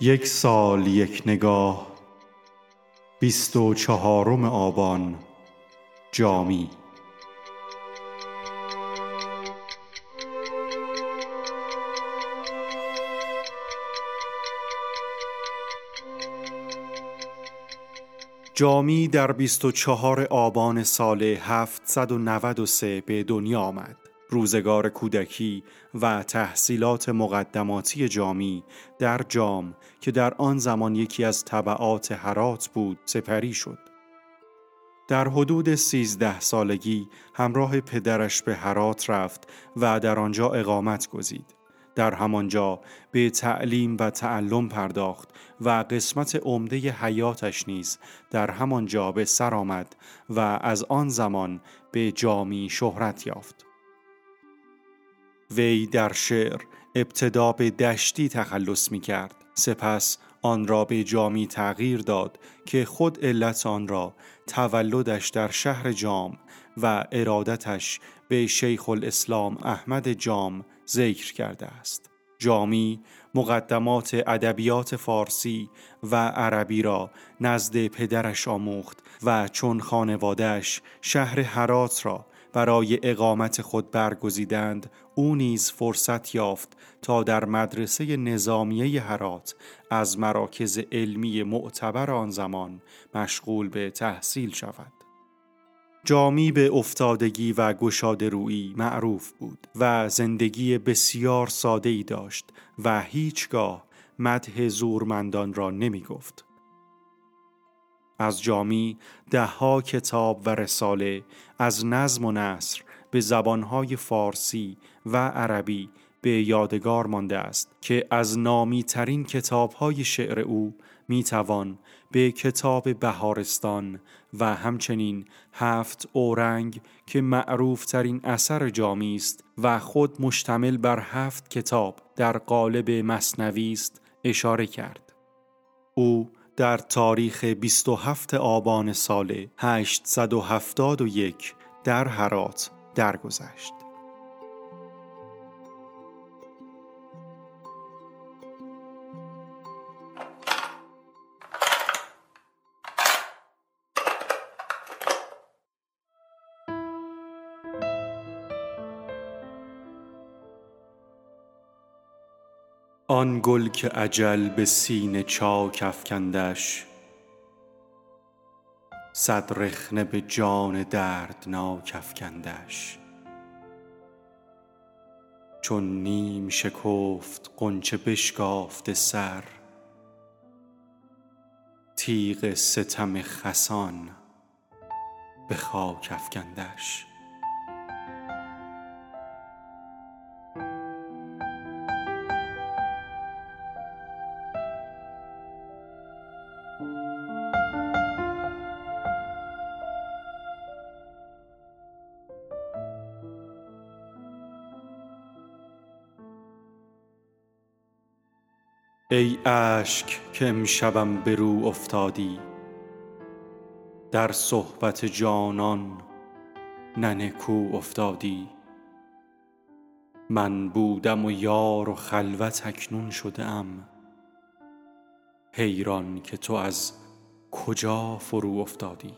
یک سال یک نگاه بیست و چهارم آبان جامی. جامی در بیست و چهار آبان سال هفتصد و نود و سه به دنیا آمد. روزگار کودکی و تحصیلات مقدماتی جامی در جام که در آن زمان یکی از طبعات هرات بود سپری شد. در حدود سیزده سالگی همراه پدرش به هرات رفت و در آنجا اقامت گزید. در همانجا به تعلیم و تعلم پرداخت و قسمت عمده حیاتش نیز در همانجا به سر آمد و از آن زمان به جامی شهرت یافت. وی در شعر ابتدا به دشتی تخلص می کرد سپس آن را به جامی تغییر داد که خود علت آن را تولدش در شهر جام و ارادتش به شیخ الاسلام احمد جام ذکر کرده است. جامی مقدمات ادبیات فارسی و عربی را نزد پدرش آموخت و چون خانوادهش شهر هرات را برای اقامت خود برگزیدند او نیز فرصت یافت تا در مدرسه نظامیه هرات از مراکز علمی معتبر آن زمان مشغول به تحصیل شود جامی به افتادگی و گشاد روی معروف بود و زندگی بسیار ساده ای داشت و هیچگاه مدح زورمندان را نمی گفت. از جامی دهها کتاب و رساله از نظم و نصر به زبانهای فارسی و عربی به یادگار مانده است که از نامی ترین کتابهای شعر او می توان به کتاب بهارستان و همچنین هفت اورنگ که معروف ترین اثر جامی است و خود مشتمل بر هفت کتاب در قالب مصنوی است اشاره کرد. او در تاریخ 27 آبان سال 871 در هرات درگذشت. آن گل که اجل به سینه چاک افکندش صد رخنه به جان دردناک افکندش. چون نیم شکفت غنچه بشکافته سر تیغ ستم خسان به خاک افکندش. ای اشک که امشبم به رو افتادی در صحبت جانان نه نکو افتادی. من بودم و یار و خلوت اکنون شده ام حیران که تو از کجا فرو افتادی؟